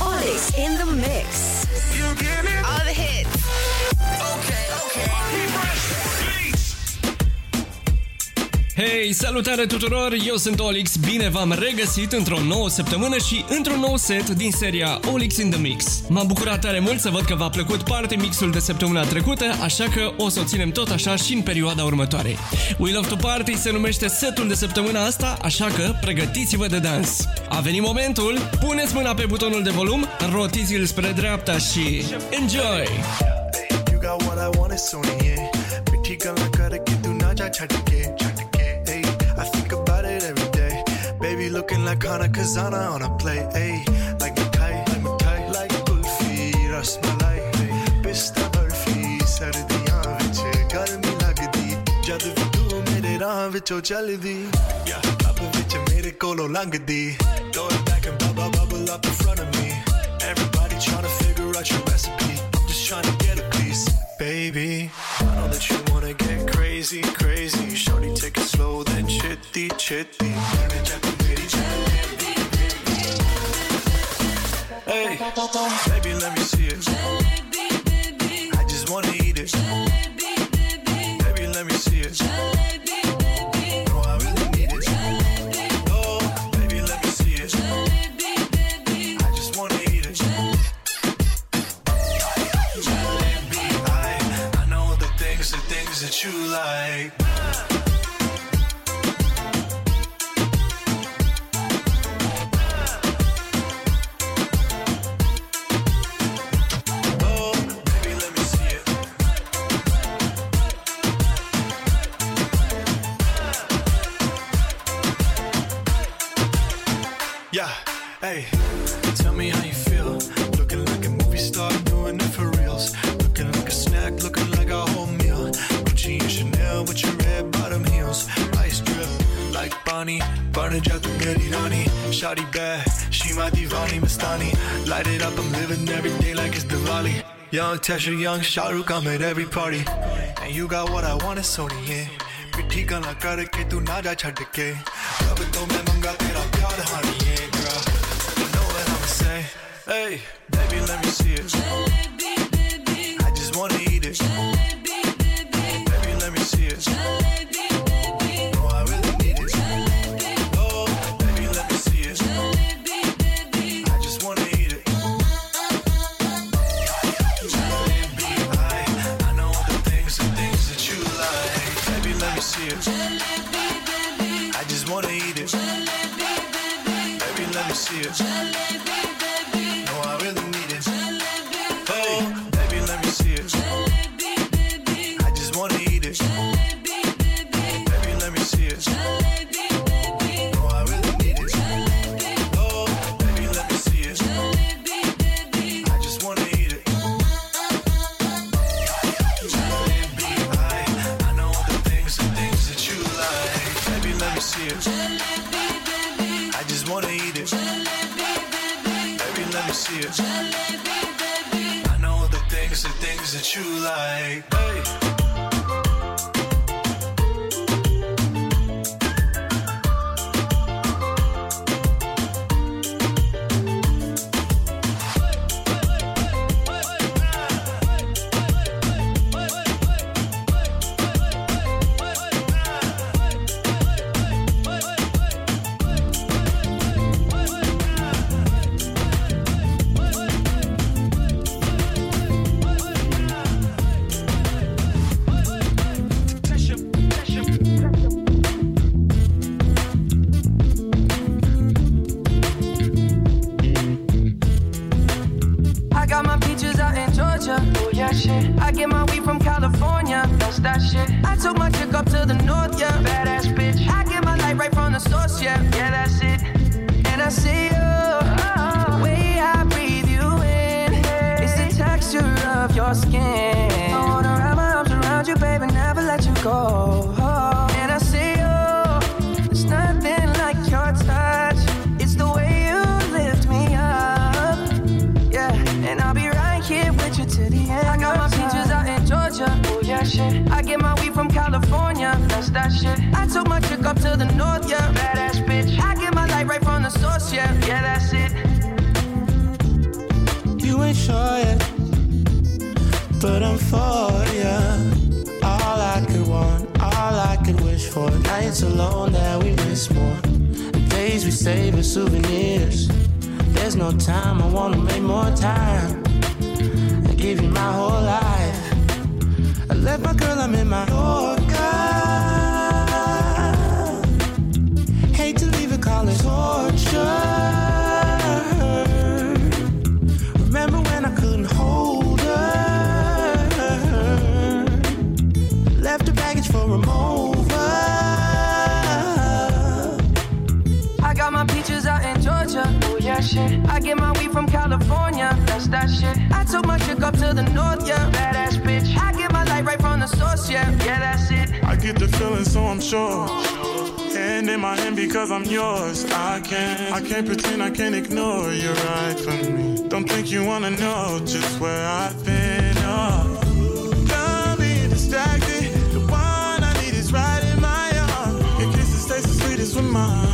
Olix in the mix. All the hits. Hei, salutare tuturor! Eu sunt Olix, bine v-am regăsit într-o nouă săptămână și într-un nou set din seria Olix in the Mix. M-am bucurat tare mult să văd că v-a plăcut parte mixul de săptămâna trecută, așa că o să o ținem tot așa și în perioada următoare. We Love to Party se numește setul de săptămâna asta, așa că pregătiți-vă de dans. A venit momentul, puneți mâna pe butonul de volum, rotiți-l spre dreapta și enjoy! You got what I wanted, looking like Hana Kazana on a play, ayy. Like a Mackay, like a Mackay, like a Kulfi, Rasmalai, pista barfi सर्दियां विच गर्मी लगदी जद भी तू मेरे राह विचों चलदी या कप विच मेरे कोलों लंघदी Throw it back and bubble bubble up in front of me. Everybody trying to figure out your recipe. I'm just trying to get a piece. Baby, I know that you wanna get crazy, crazy. Shorty, take it slow, then chitty, chitty. Baby, let me see it. I just wanna eat it. Baby, money Burn a jet to get it honey Shawty bad, she my divani Mastani. Light it up, I'm living every day like it's Diwali. Young Tesher, young Shahrukh, I'm at every party. And you got what I want, it's Sony, yeah. ਮਿੱਠੀ ਗਾਲਾਂ ਕਰਕੇ ਤੂੰ ਨਾ ਜਾ ਛੱਡ ਕੇ ਰੱਬ ਤੋਂ ਮੈਂ ਮੰਗਾ ਤੇਰਾ honey, yeah, girl. You know what I'm saying hey baby let me see it. It let me see. I know the things, the things that you like. Hey. See you. The way I breathe you in. It's the texture of your skin. I wanna wrap my arms around you, baby, never let you go. And I see you. There's nothing like your touch. It's the way you lift me up. Yeah, and I'll be right here with you to the end. I got my peaches out in Georgia. Oh yeah, shit. I get my weed from California. That's that shit. I took my chick up to the north, yeah. For ya. All I could want, all I could wish for. Nights alone that we miss more. Days we save as souvenirs. There's no time, I wanna make more time. I give you my whole life. I left my girl, I'm in Mallorca. Shit. I get my weed from California. That's that shit. I took my chick up to the north, yeah. Badass bitch. I get my light right from the source, yeah. Yeah, that's it. I get the feeling, so I'm sure. Hand in my hand because I'm yours. I can't, I can't pretend, I can't ignore you right from me. Don't think you wanna know just where I've been. Oh. Don't be distracted. The one I need is right in my arm. Your kisses taste the sweetest with mine,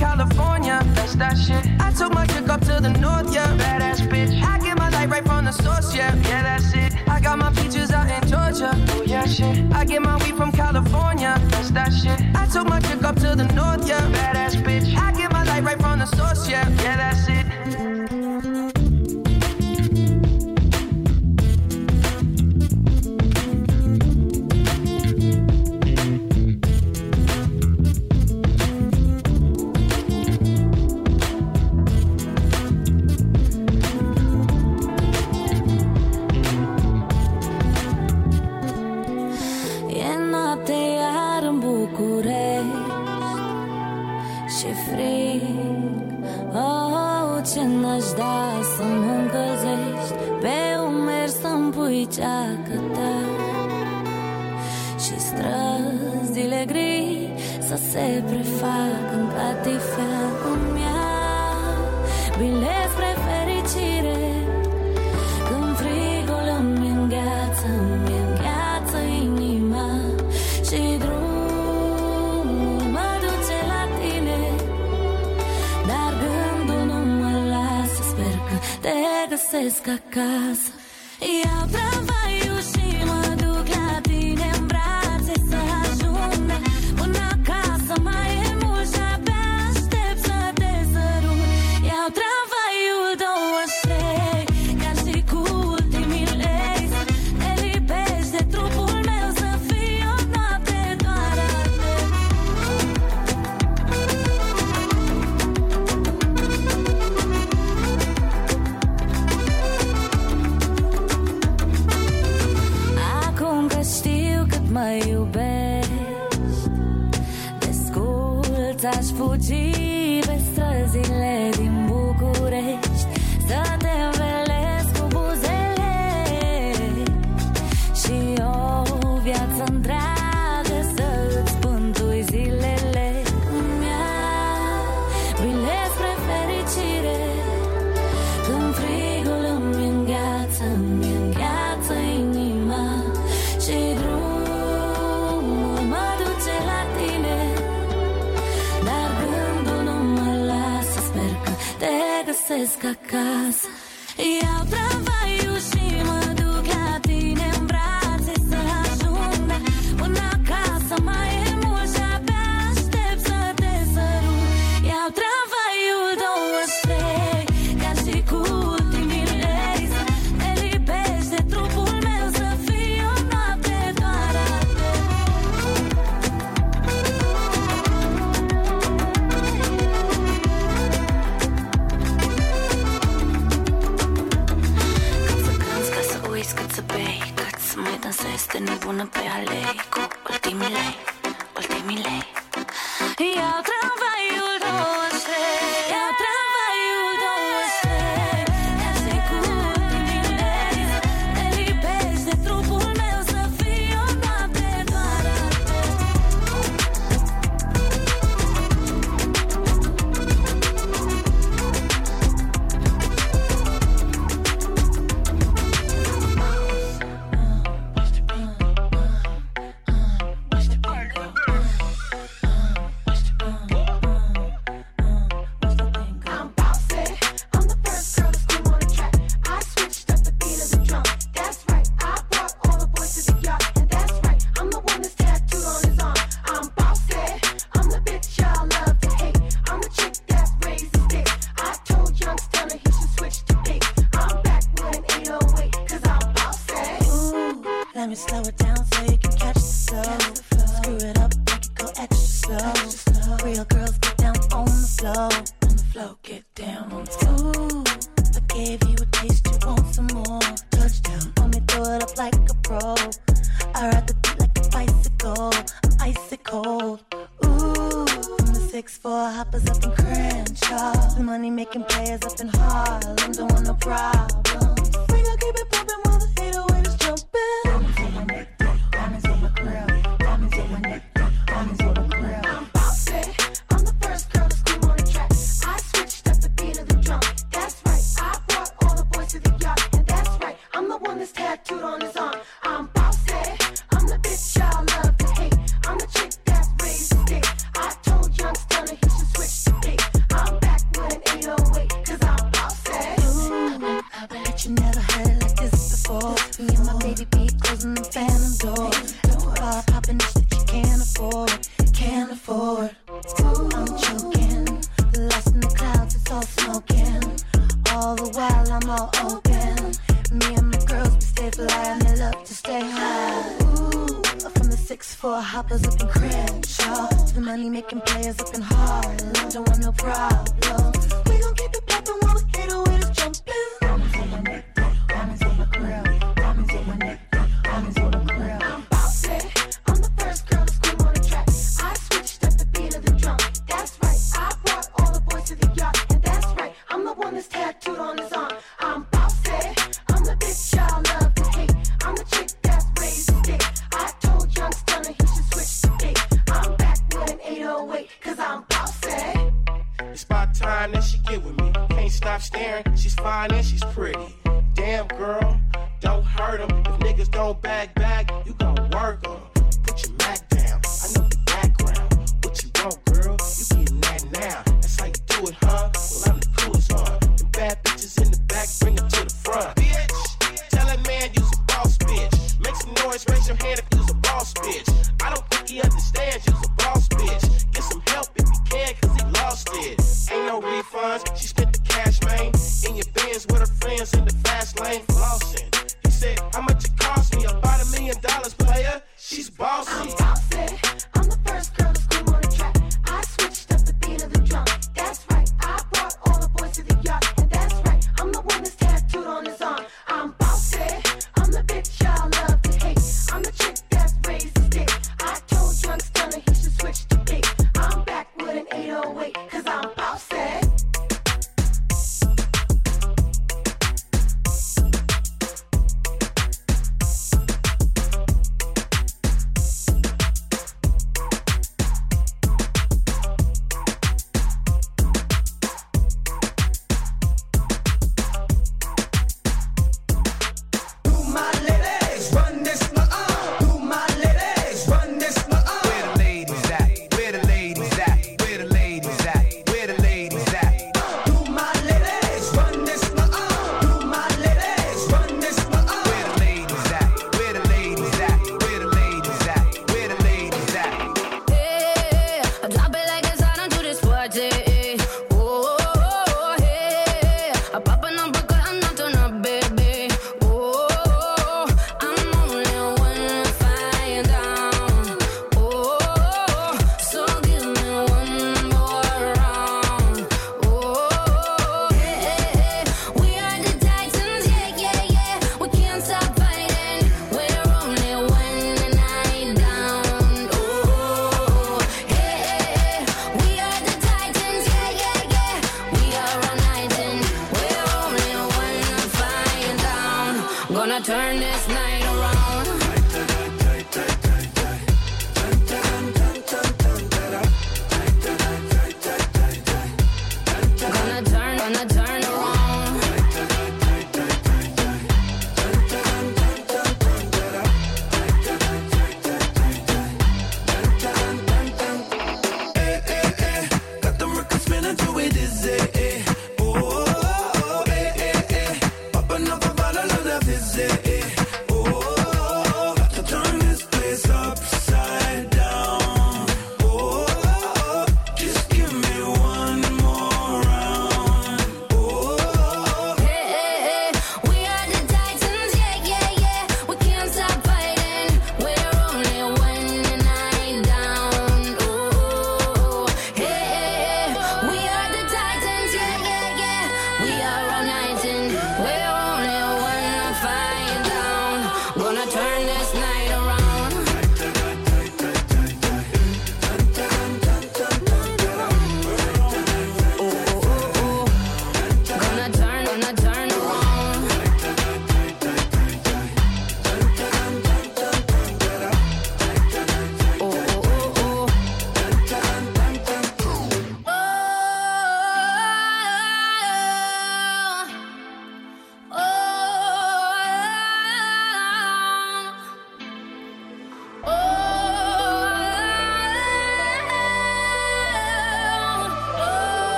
shit. I get my weed from California. That's that shit. I took my chick up to the north, yeah. Badass Și frig Oh, ce n-aș da să mă încălzești Pe umeri să-mi pui ceacă ta Și străzile gri Să se prefac în catifea găsesc acasă. Iau aș fine and she get with me. Can't stop staring, she's fine and she's pretty. Damn girl, don't hurt them. If niggas don't back back, you gon' work em.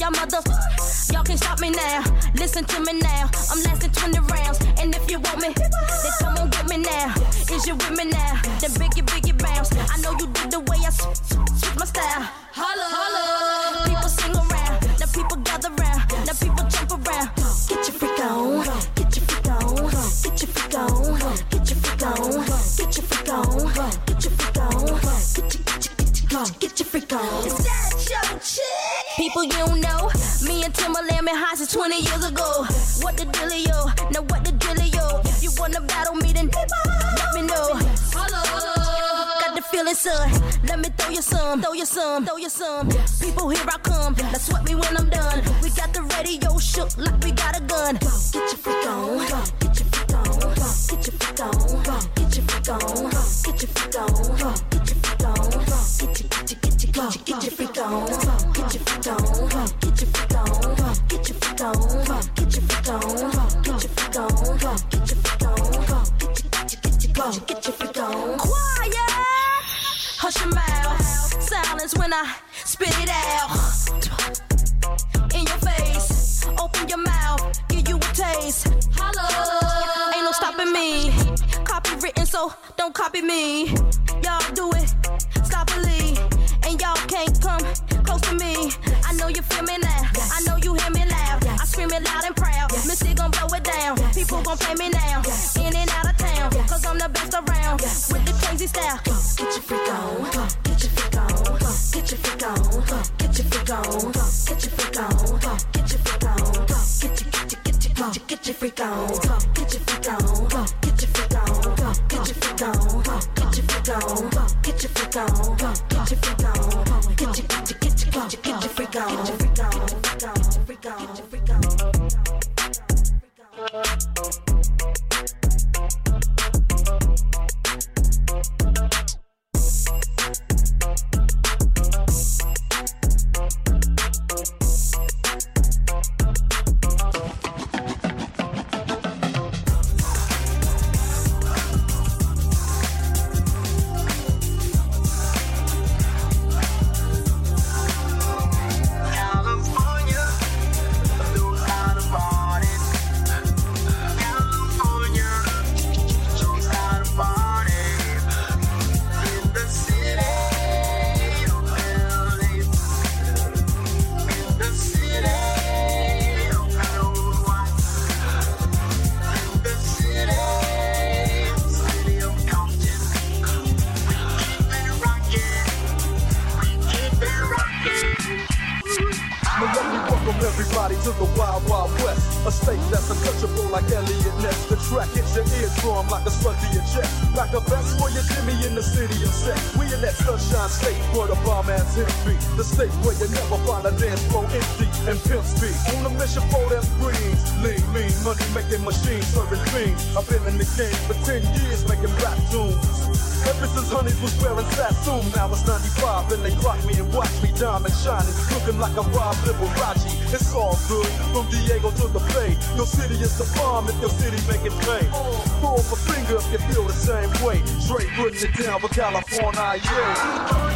Y'all mother, y'all can't stop me now. Listen to me now. I'm lasting 20 rounds. And if you want me, then come on get me now. Is you with me now? Then biggie, biggie bounce. I know you did the way I switch my style. Holla, holla. People sing around. Now people gather round. Now people jump around. Get your freak on. Get your freak on. Get your freak on. Get your freak on. Get your freak on. Get your freak on. Get your, get your, get your, get your freak on. Your? People you know, me and Timbaland been high since 20 years ago. What the dealio? Now what the dealio? If you wanna battle me, then let me know. Got the feeling, son. Let me throw you some, throw you some, throw you some. People, here I come. Now sweat me when I'm done. We got the radio shook like we got a gun. Get your freak on, get your freak on, get your freak on, get your freak on, get your freak on, get your freak on, get your, your, get your, freak on, get your freak on, get your freak on, get your freak on, get your freak on, get your freak on, get your freak on, get your, get your, freak on. Quiet. Hush your mouth. Silence when I spit it out. In your face. Open your mouth. Give you a taste. Holla. Ain't no stopping me. Copywritten, so don't copy me. Y'all do it. And y'all can't come close to me. I know you feel me now. I know you hear me loud. I scream it loud and proud. Missy gon' blow it down. People gon' pay me now. In and out of town. Cause I'm the best around. With the crazy style. Get your freak on. Get your freak on. Get your freak on. Get your freak on. Get your freak on. Get your freak on. Get your, get your, get your, get your, get your freak on. Get your freak on. Get your freak on. Get your freak on. Get your freak on. Get your freak on. On. Ness. The track hits your ears eardrum like a slug to your chest. Like a vest for your Jimmy in the city of sex. We in that sunshine state where the bomb ass hit beat. The state where you never find a dance floor empty and pimp speed. On a mission for them greens. Lean, mean, money making machines, serving fiends. I've been in the game for 10 years making rap tunes. Since Honeys was wearing Sassoon, now it's 95 and they clock me and watch me diamond shining, looking like a Rob Liberace. It's all good, from Diego to the Bay. Your city is the bomb if your city making pay. Throw up a finger if you feel the same way. Straight putting it down for California, yeah.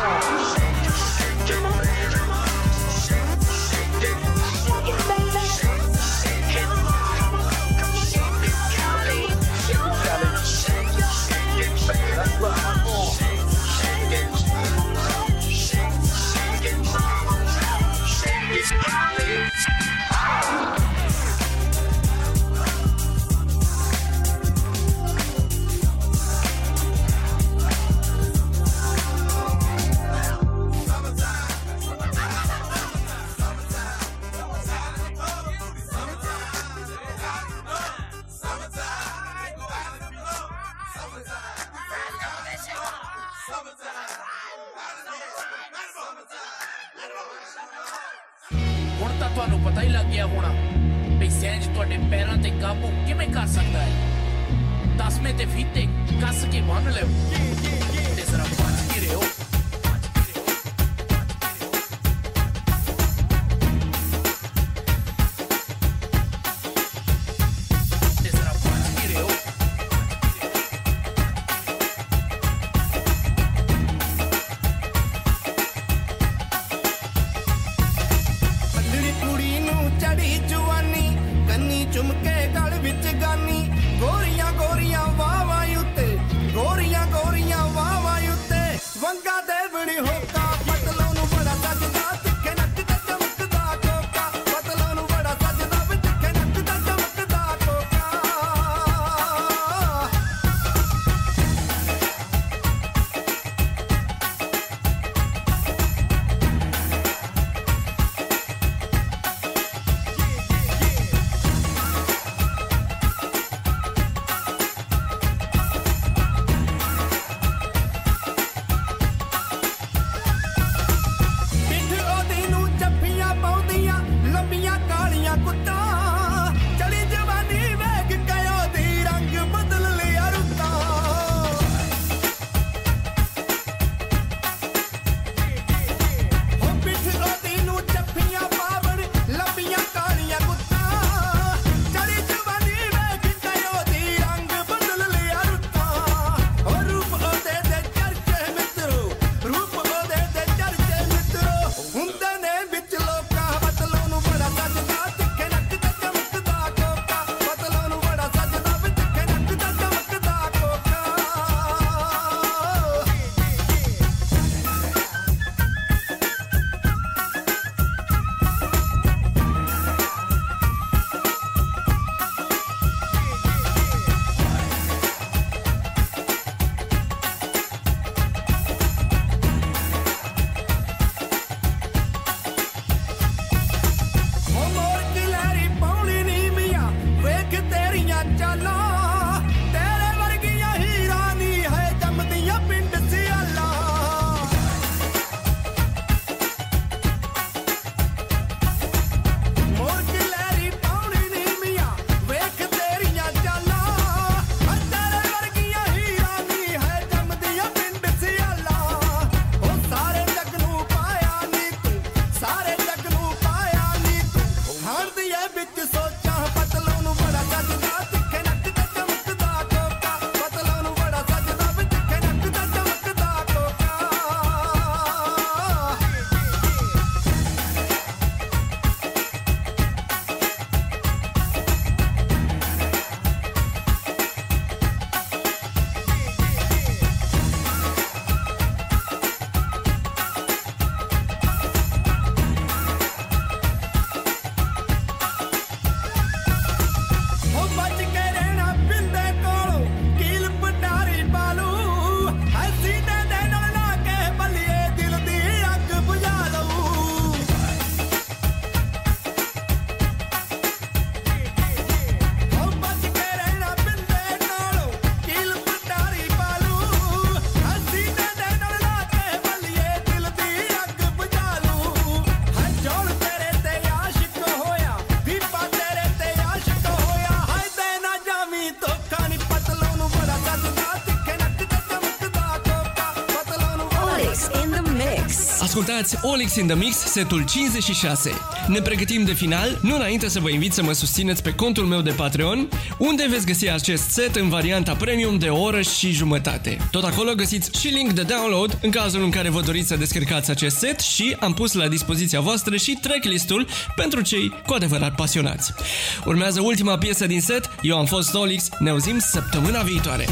ascultați Olix in the Mix, setul 56. Ne pregătim de final, nu înainte să vă invit să mă susțineți pe contul meu de Patreon, unde veți găsi acest set în varianta premium de o oră și jumătate. Tot acolo găsiți și link de download în cazul în care vă doriți să descărcați acest set și am pus la dispoziția voastră și tracklistul pentru cei cu adevărat pasionați. Urmează ultima piesă din set, eu am fost Olix, ne auzim săptămâna viitoare.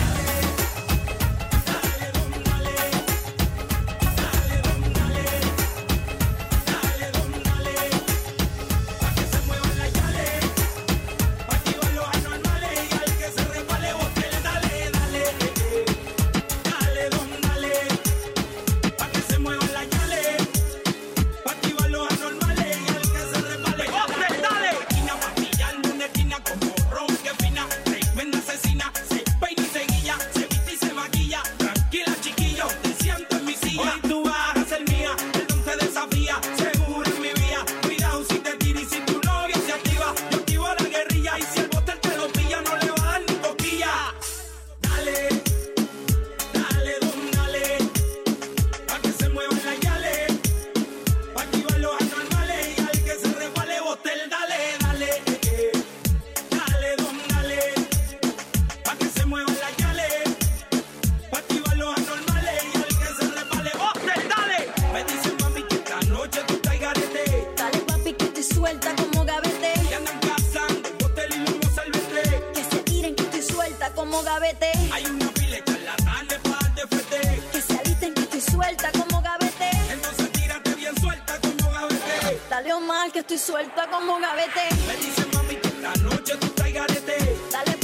estoy suelta como un gavete. Me dice mami que esta noche tú estás garete. Dale